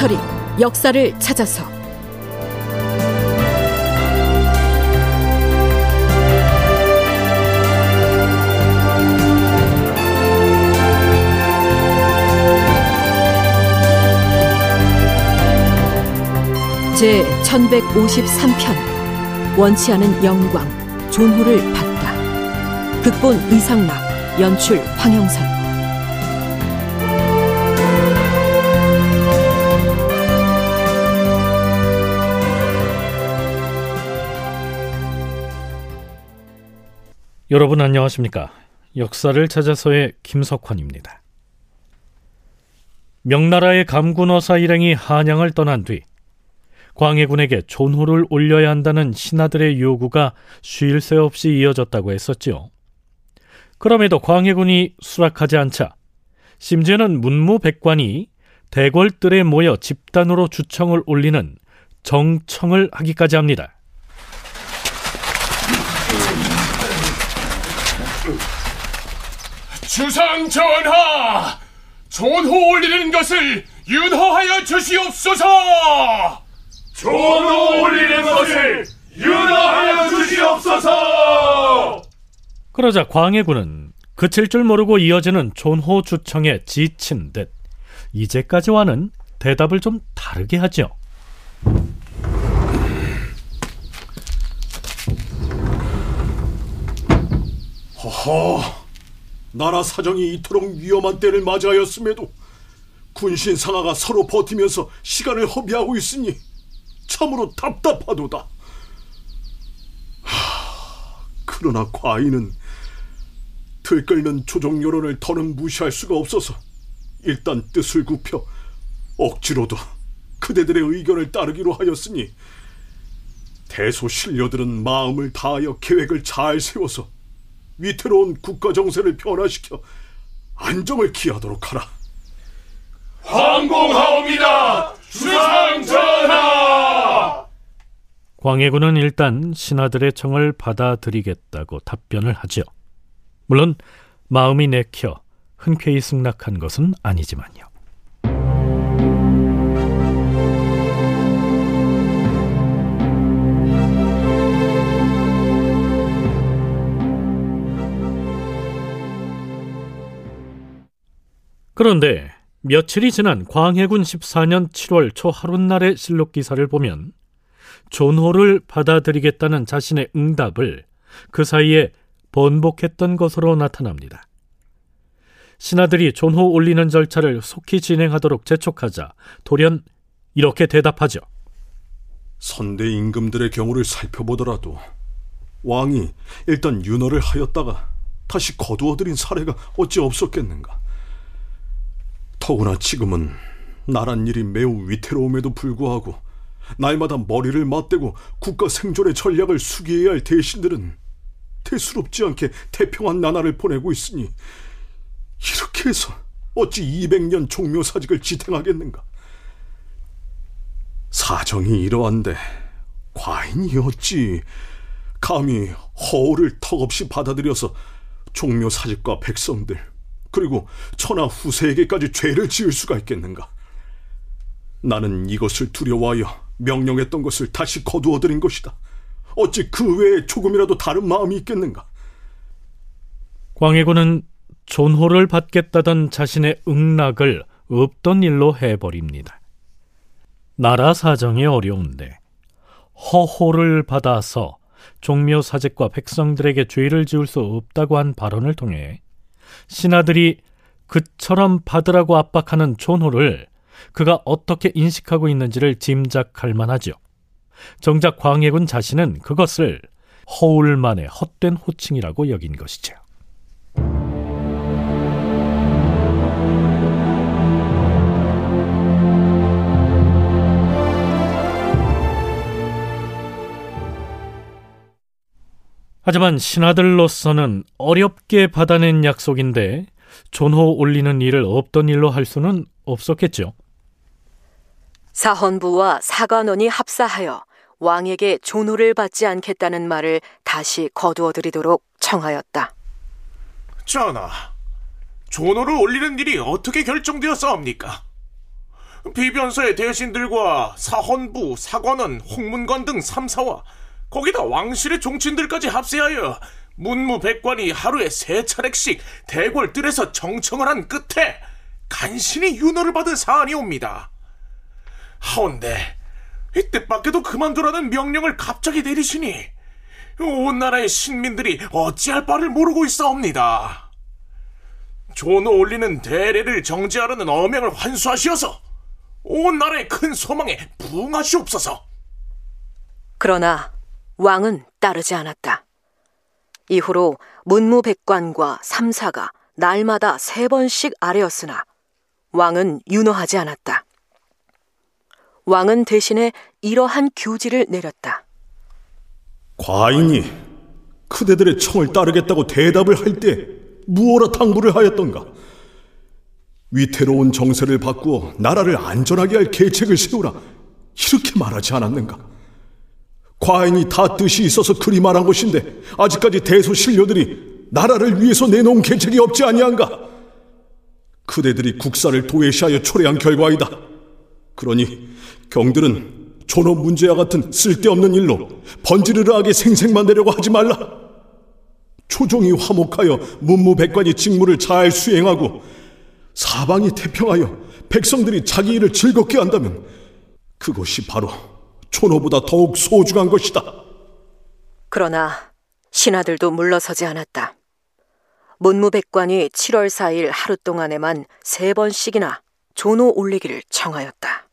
다큐멘터리 역사를 찾아서. 제 1153편 원치 않은 영광 존호를 받다. 극본 이상락 연출 황영선 여러분 안녕하십니까? 역사를 찾아서의 김석환입니다. 명나라의 감군어사 일행이 한양을 떠난 뒤 광해군에게 존호를 올려야 한다는 신하들의 요구가 쉴 새 없이 이어졌다고 했었지요. 그럼에도 광해군이 수락하지 않자 심지어는 문무백관이 대궐들에 모여 집단으로 주청을 올리는 정청을 하기까지 합니다. 주상 전하, 존호 올리는 것을 윤허하여 주시옵소서. 존호 올리는 것을 윤허하여 주시옵소서. 그러자 광해군은 그칠 줄 모르고 이어지는 존호 주청에 지친 듯 이제까지와는 대답을 좀 다르게 하죠. 허허, 나라 사정이 이토록 위험한 때를 맞이하였음에도 군신 상하가 서로 버티면서 시간을 허비하고 있으니 참으로 답답하도다. 하, 그러나 과인은 들끓는 조정 여론을 더는 무시할 수가 없어서 일단 뜻을 굽혀 억지로도 그대들의 의견을 따르기로 하였으니 대소 신료들은 마음을 다하여 계획을 잘 세워서 위태로운 국가 정세를 변화시켜 안정을 기하도록 하라. 황공하옵니다. 주상 전하. 광해군은 일단 신하들의 청을 받아들이겠다고 답변을 하죠. 물론 마음이 내켜 흔쾌히 승낙한 것은 아니지만요. 그런데 며칠이 지난 광해군 14년 7월 초 하룻날의 실록 기사를 보면 존호를 받아들이겠다는 자신의 응답을 그 사이에 번복했던 것으로 나타납니다. 신하들이 존호 올리는 절차를 속히 진행하도록 재촉하자 돌연 이렇게 대답하죠. 선대 임금들의 경우를 살펴보더라도 왕이 일단 윤허를 하였다가 다시 거두어들인 사례가 어찌 없었겠는가. 더구나 지금은 나란 일이 매우 위태로움에도 불구하고 날마다 머리를 맞대고 국가 생존의 전략을 수기해야 할 대신들은 대수롭지 않게 태평한 나날을 보내고 있으니 이렇게 해서 어찌 200년 종묘사직을 지탱하겠는가? 사정이 이러한데 과인이 어찌 감히 허울을 턱없이 받아들여서 종묘사직과 백성들 그리고 천하 후세에게까지 죄를 지을 수가 있겠는가? 나는 이것을 두려워하여 명령했던 것을 다시 거두어들인 것이다. 어찌 그 외에 조금이라도 다른 마음이 있겠는가? 광해군은 존호를 받겠다던 자신의 응낙을 없던 일로 해버립니다. 나라 사정이 어려운데 허호를 받아서 종묘 사직과 백성들에게 죄를 지을 수 없다고 한 발언을 통해 신하들이 그처럼 받으라고 압박하는 존호를 그가 어떻게 인식하고 있는지를 짐작할 만하죠. 정작 광해군 자신은 그것을 허울만의 헛된 호칭이라고 여긴 것이죠. 하지만 신하들로서는 어렵게 받아낸 약속인데 존호 올리는 일을 없던 일로 할 수는 없었겠죠. 사헌부와 사관원이 합사하여 왕에게 존호를 받지 않겠다는 말을 다시 거두어드리도록 청하였다. 전하, 존호를 올리는 일이 어떻게 결정되었사옵니까? 비변사의 대신들과 사헌부, 사관원, 홍문관 등 3사와 거기다 왕실의 종친들까지 합세하여 문무백관이 하루에 세 차례씩 대궐 뜰에서 정청을 한 끝에 간신히 윤호를 받은 사안이옵니다. 하온데 이 뜻밖에도 그만두라는 명령을 갑자기 내리시니 온 나라의 신민들이 어찌할 바를 모르고 있사옵니다. 존호 올리는 대례를 정지하라는 어명을 환수하시어서 온 나라의 큰 소망에 부응하시옵소서. 그러나 왕은 따르지 않았다. 이후로 문무백관과 삼사가 날마다 세 번씩 아뢰었으나 왕은 윤호하지 않았다. 왕은 대신에 이러한 규지를 내렸다. 과인이 그대들의 청을 따르겠다고 대답을 할 때 무어라 당부를 하였던가? 위태로운 정세를 바꾸어 나라를 안전하게 할 계책을 세우라 이렇게 말하지 않았는가? 과인이 다 뜻이 있어서 그리 말한 것인데 아직까지 대소 신료들이 나라를 위해서 내놓은 계책이 없지 아니한가? 그대들이 국사를 도외시하여 초래한 결과이다. 그러니 경들은 존업 문제와 같은 쓸데없는 일로 번지르르하게 생색만 내려고 하지 말라. 초종이 화목하여 문무백관이 직무를 잘 수행하고 사방이 태평하여 백성들이 자기 일을 즐겁게 한다면 그것이 바로 촌호보다 더욱 소중한 것이다. 그러나 신하들도 물러서지 않았다. 문무백관이 7월 4일 하루 동안에만 세 번씩이나 존호 올리기를 청하였다.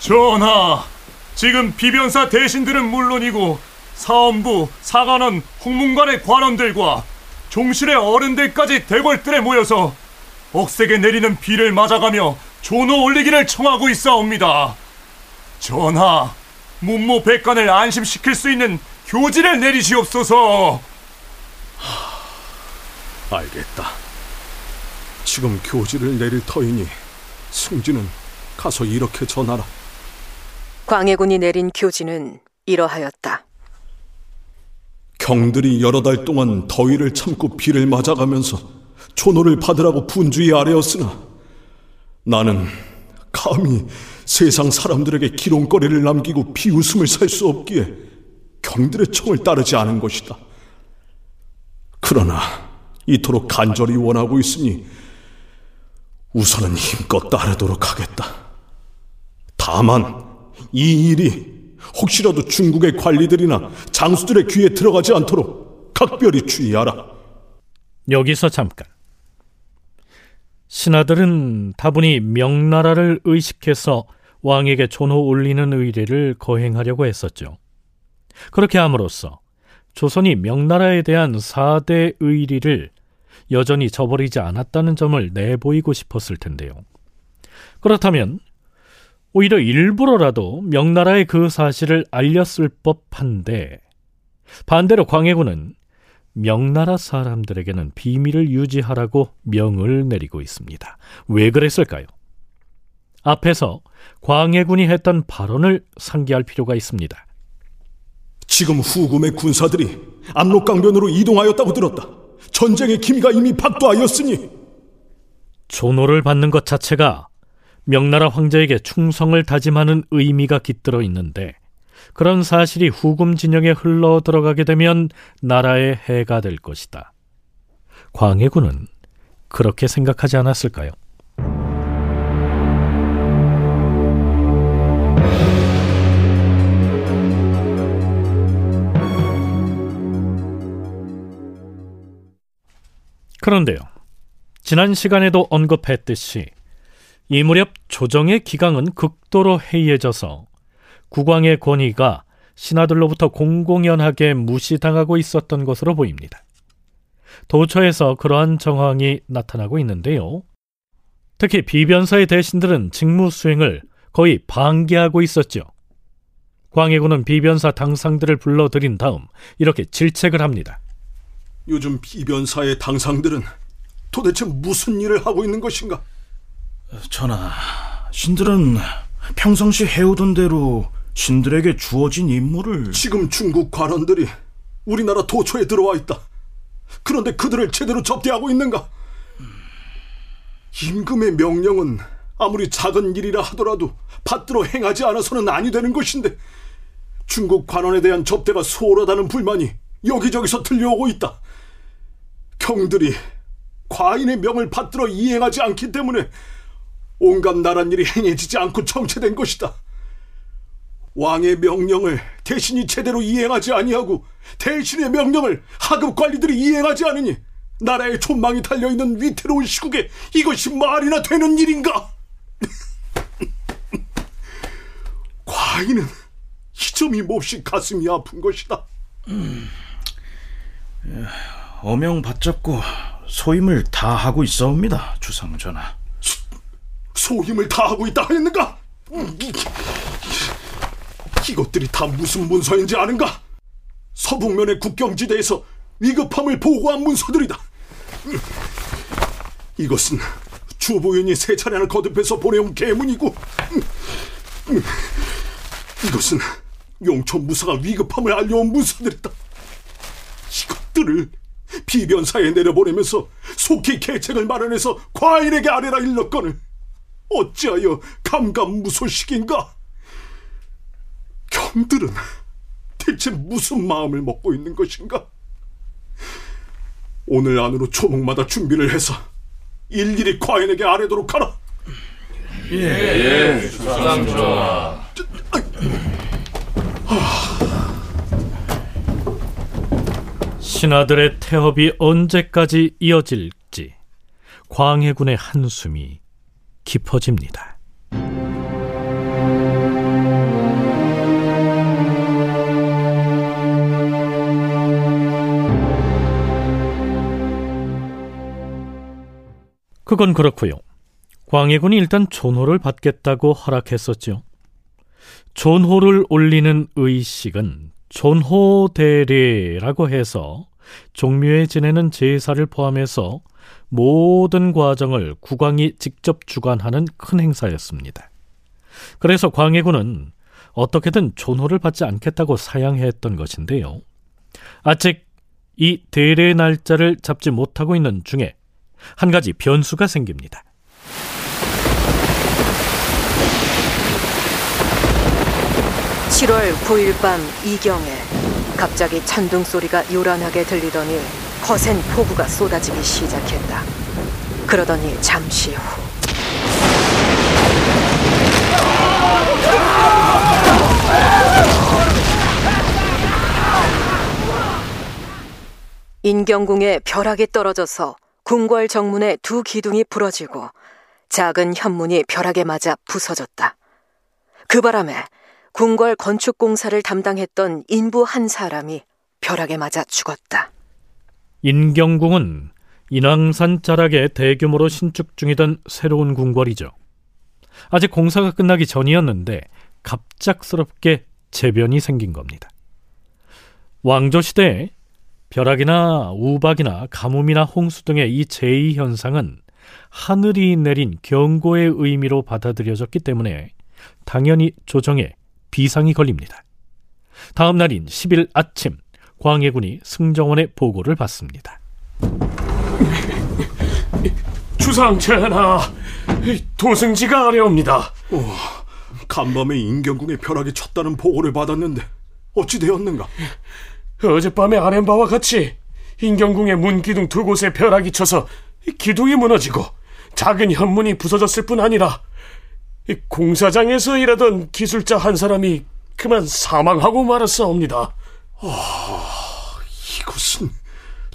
전하, 지금 비변사 대신들은 물론이고 사원부, 사관원, 홍문관의 관원들과 종실의 어른들까지 대궐들에 모여서 억세게 내리는 비를 맞아가며 존호 올리기를 청하고 있사옵니다. 전하, 문무 백관을 안심시킬 수 있는 교지를 내리시옵소서. 하, 알겠다. 지금 교지를 내릴 터이니 승진은 가서 이렇게 전하라. 광해군이 내린 교지는 이러하였다. 경들이 여러 달 동안 더위를 참고 비를 맞아가면서 초노를 받으라고 분주히 아뢰었으나 나는 감히 세상 사람들에게 기롱거리를 남기고 비웃음을 살 수 없기에 경들의 청을 따르지 않은 것이다. 그러나 이토록 간절히 원하고 있으니 우선은 힘껏 따르도록 하겠다. 다만 이 일이 혹시라도 중국의 관리들이나 장수들의 귀에 들어가지 않도록 각별히 주의하라. 여기서 잠깐. 신하들은 다분히 명나라를 의식해서 왕에게 존호 올리는 의례를 거행하려고 했었죠. 그렇게 함으로써 조선이 명나라에 대한 4대 의리를 여전히 저버리지 않았다는 점을 내보이고 싶었을 텐데요. 그렇다면 오히려 일부러라도 명나라의 그 사실을 알렸을 법한데 반대로 광해군은 명나라 사람들에게는 비밀을 유지하라고 명을 내리고 있습니다. 왜 그랬을까요? 앞에서 광해군이 했던 발언을 상기할 필요가 있습니다. 지금 후금의 군사들이 압록강변으로 이동하였다고 들었다. 전쟁의 기미가 이미 박도하였으니 조노를 받는 것 자체가 명나라 황제에게 충성을 다짐하는 의미가 깃들어 있는데 그런 사실이 후금 진영에 흘러 들어가게 되면 나라의 해가 될 것이다. 광해군은 그렇게 생각하지 않았을까요? 그런데요. 지난 시간에도 언급했듯이 이 무렵 조정의 기강은 극도로 해이해져서 국왕의 권위가 신하들로부터 공공연하게 무시당하고 있었던 것으로 보입니다. 도처에서 그러한 정황이 나타나고 있는데요. 특히 비변사의 대신들은 직무 수행을 거의 방기하고 있었죠. 광해군은 비변사 당상들을 불러들인 다음 이렇게 질책을 합니다. 요즘 비변사의 당상들은 도대체 무슨 일을 하고 있는 것인가? 전하, 신들은 평상시 해오던 대로 신들에게 주어진 임무를 지금 중국 관원들이 우리나라 도초에 들어와 있다. 그런데 그들을 제대로 접대하고 있는가? 임금의 명령은 아무리 작은 일이라 하더라도 받들어 행하지 않아서는 아니 되는 것인데 중국 관원에 대한 접대가 소홀하다는 불만이 여기저기서 들려오고 있다. 경들이 과인의 명을 받들어 이행하지 않기 때문에 온갖 나란 일이 행해지지 않고 정체된 것이다. 왕의 명령을 대신이 제대로 이행하지 아니하고 대신의 명령을 하급 관리들이 이행하지 않으니 나라의 존망이 달려있는 위태로운 시국에 이것이 말이나 되는 일인가? 과인은 이 점이 몹시 가슴이 아픈 것이다. 음, 어명 받잡고 소임을 다 하고 있어옵니다, 주상 전하. 소임을 다 하고 있다 하였는가? 이것들이 다 무슨 문서인지 아는가? 서북면의 국경지대에서 위급함을 보고한 문서들이다. 이것은 주보윤이 세 차례나 거듭해서 보내온 계문이고 이것은 용촌 무사가 위급함을 알려온 문서들이다. 이것들을 비변사에 내려보내면서 속히 계책을 마련해서 과인에게 아뢰라 일렀거늘 어찌하여 감감무소식인가? 경들은 대체 무슨 마음을 먹고 있는 것인가? 오늘 안으로 초목마다 준비를 해서 일일이 과인에게 아뢰도록 하라. 예, 예, 주상 전하. 신하들의 태업이 언제까지 이어질지 광해군의 한숨이 깊어집니다. 그건 그렇고요. 광해군이 일단 존호를 받겠다고 허락했었죠. 존호를 올리는 의식은 존호대례라고 해서 종묘에 지내는 제사를 포함해서 모든 과정을 국왕이 직접 주관하는 큰 행사였습니다. 그래서 광해군은 어떻게든 존호를 받지 않겠다고 사양했던 것인데요. 아직 이 대례 날짜를 잡지 못하고 있는 중에 한 가지 변수가 생깁니다. 7월 9일 밤 이경에 갑자기 천둥 소리가 요란하게 들리더니 거센 폭우가 쏟아지기 시작했다. 그러더니 잠시 후 인경궁의 벼락이 떨어져서 궁궐 정문의 두 기둥이 부러지고 작은 현문이 벼락에 맞아 부서졌다. 그 바람에 궁궐 건축 공사를 담당했던 인부 한 사람이 벼락에 맞아 죽었다. 인경궁은 인왕산 자락에 대규모로 신축 중이던 새로운 궁궐이죠. 아직 공사가 끝나기 전이었는데 갑작스럽게 재변이 생긴 겁니다. 왕조 시대에 벼락이나 우박이나 가뭄이나 홍수 등의 이 제의 현상은 하늘이 내린 경고의 의미로 받아들여졌기 때문에 당연히 조정에 비상이 걸립니다. 다음 날인 10일 아침 광해군이 승정원의 보고를 받습니다. 주상 전하, 도승지가 아래옵니다. 오, 간밤에 인경궁에 벼락이 쳤다는 보고를 받았는데 어찌 되었는가? 어젯밤에 아낸 바와 같이 인경궁의 문 기둥 두 곳에 벼락이 쳐서 기둥이 무너지고 작은 현문이 부서졌을 뿐 아니라 공사장에서 일하던 기술자 한 사람이 그만 사망하고 말았사옵니다. 아, 이것은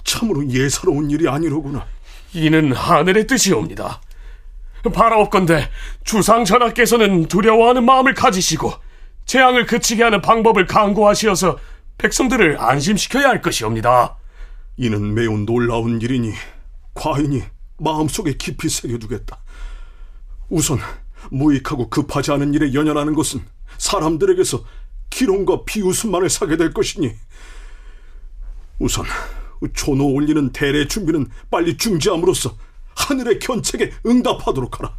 참으로 예사로운 일이 아니로구나. 이는 하늘의 뜻이옵니다. 바라옵건대 주상 전하께서는 두려워하는 마음을 가지시고 재앙을 그치게 하는 방법을 강구하시어서 백성들을 안심시켜야 할 것이옵니다. 이는 매우 놀라운 일이니 과인이 마음속에 깊이 새겨두겠다. 우선 무익하고 급하지 않은 일에 연연하는 것은 사람들에게서 기론과 비웃음만을 사게 될 것이니 우선 그 존호 올리는 대례 준비는 빨리 중지함으로써 하늘의 견책에 응답하도록 하라.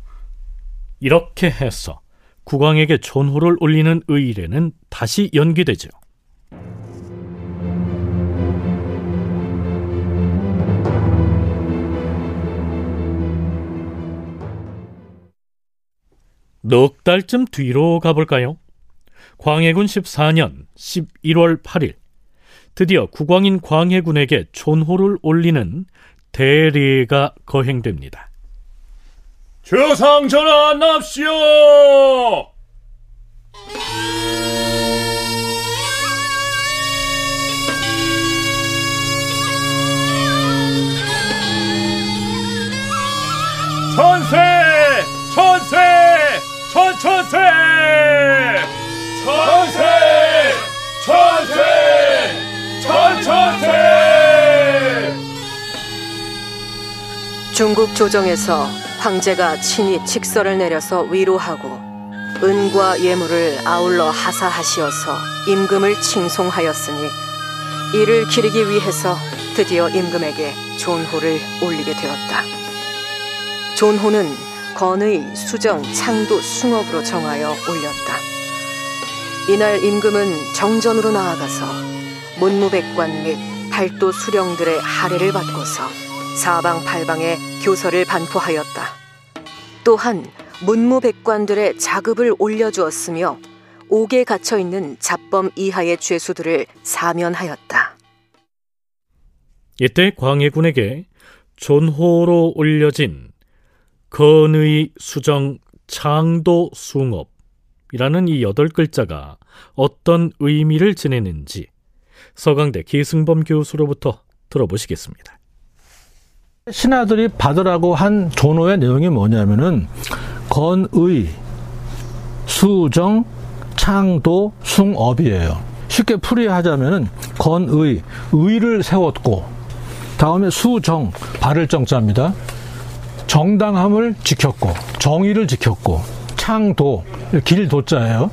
이렇게 해서 국왕에게 존호를 올리는 의례는 다시 연기되죠. 넉 달쯤 뒤로 가볼까요? 광해군 14년 11월 8일 드디어 국왕인 광해군에게 촌호를 올리는 대례가 거행됩니다. 주상 전하 납시오! 중국 조정에서 황제가 친히 직서를 내려서 위로하고 은과 예물을 아울러 하사하시어서 임금을 칭송하였으니 이를 기리기 위해서 드디어 임금에게 존호를 올리게 되었다. 존호는 건의, 수정, 창도, 숭업으로 정하여 올렸다. 이날 임금은 정전으로 나아가서 문무백관 및 팔도 수령들의 하례를 받고서 사방팔방에 교서를 반포하였다. 또한 문무백관들의 자급을 올려주었으며 옥에 갇혀 있는 잡범 이하의 죄수들을 사면하였다. 이때 광해군에게 존호로 올려진 건의, 수정, 창도, 숭업이라는 이 여덟 글자가 어떤 의미를 지내는지 서강대 기승범 교수로부터 들어보시겠습니다. 신하들이 받으라고 한 존호의 내용이 뭐냐면은 건의, 수정, 창도, 숭업이에요. 쉽게 풀이하자면은 건의, 의를 세웠고 다음에 수정, 바를 정자입니다. 정당함을 지켰고 정의를 지켰고 창도, 길 도자예요.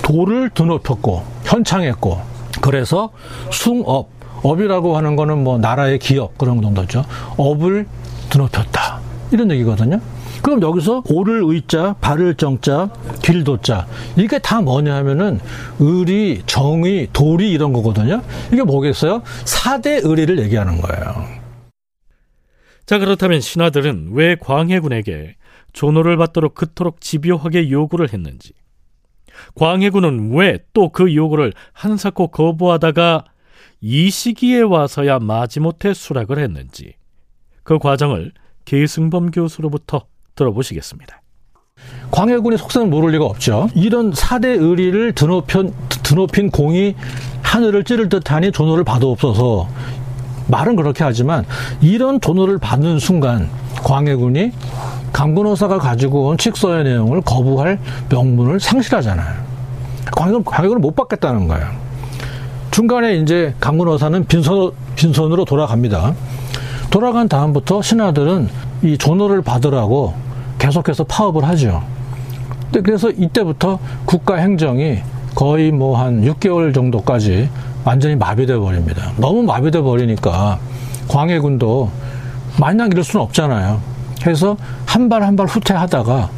도를 드높였고 현창했고 그래서 숭업, 업이라고 하는 거는 뭐 나라의 기업 그런 정도죠. 업을 드높였다. 이런 얘기거든요. 그럼 여기서 오를 의자, 발을 정자, 길도자 이게 다 뭐냐 하면은 의리, 정의, 도리 이런 거거든요. 이게 뭐겠어요? 사대 의리를 얘기하는 거예요. 자 그렇다면 신하들은 왜 광해군에게 존호를 받도록 그토록 집요하게 요구를 했는지 광해군은 왜 또 그 요구를 한사코 거부하다가 이 시기에 와서야 마지못해 수락을 했는지 그 과정을 계승범 교수로부터 들어보시겠습니다. 광해군의 속성을 모를 리가 없죠. 이런 사대 의리를 드높인, 드높인 공이 하늘을 찌를 듯하니 존호를 받아없어서 말은 그렇게 하지만 이런 존호를 받는 순간 광해군이 강군호사가 가지고 온 칙서의 내용을 거부할 명분을 상실하잖아요. 광해군, 광해군을 못 받겠다는 거예요. 중간에 이제 강군호사는 빈손, 빈손으로 돌아갑니다. 돌아간 다음부터 신하들은 이 존호를 받으라고 계속해서 파업을 하죠. 그래서 이때부터 국가 행정이 거의 뭐 한 6개월 정도까지 완전히 마비돼 버립니다. 너무 마비돼 버리니까 광해군도 마냥 이럴 수는 없잖아요. 그래서 한 발 한 발 후퇴하다가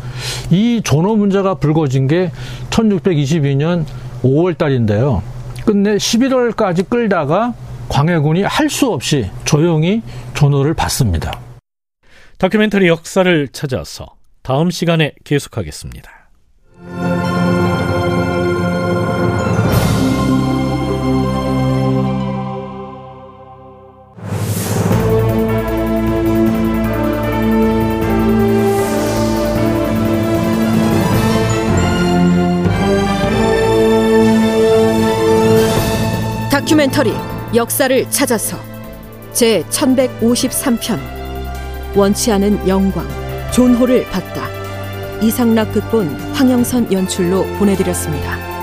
이 존호 문제가 불거진 게 1622년 5월 달인데요. 끝내 11월까지 끌다가 광해군이 할 수 없이 조용히 존호를 받습니다. 다큐멘터리 역사를 찾아서 다음 시간에 계속하겠습니다. 다큐멘터리 역사를 찾아서 제 1153편 원치 않은 영광 존호를 받다 이상락 극본 황영선 연출로 보내드렸습니다.